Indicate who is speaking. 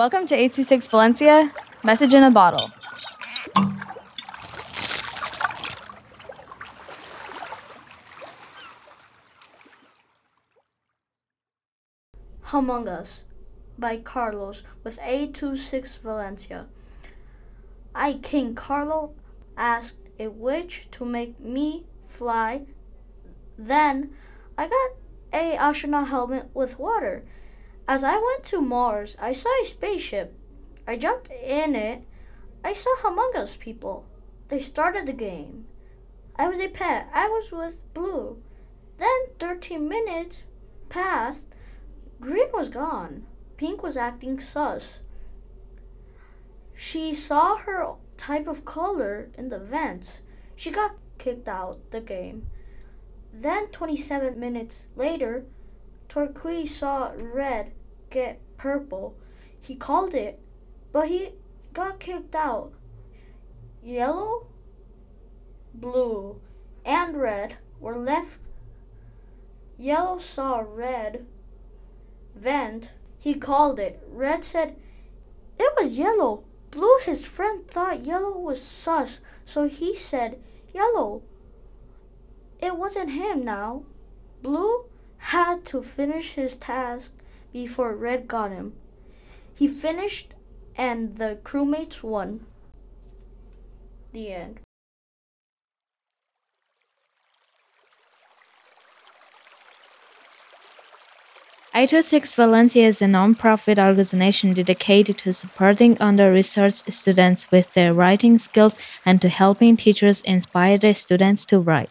Speaker 1: Welcome to 826 Valencia, message in a bottle.
Speaker 2: Among Us by Carlos with 826 Valencia. I, King Carlo, asked a witch to make me fly. Then I got a astronaut helmet with water. As I went to Mars, I saw a spaceship. I jumped in it. I saw Among Us people. They started the game. I was a pet. I was with Blue. Then 13 minutes passed. Green was gone. Pink was acting sus. She saw her type of color in the vents. She got kicked out the game. Then 27 minutes later, Turquoise saw red get purple. He called it, but he got kicked out. Yellow, blue, and red were left. Yellow saw red vent. He called it. Red said, It was yellow. Blue, his friend, thought yellow was sus, so he said, Yellow. It wasn't him now. Blue had to finish his task before Red got him. He finished, and the crewmates won. The end.
Speaker 3: Ito oh Six Valencia is a non-profit organization dedicated to supporting under-researched students with their writing skills and to helping teachers inspire their students to write.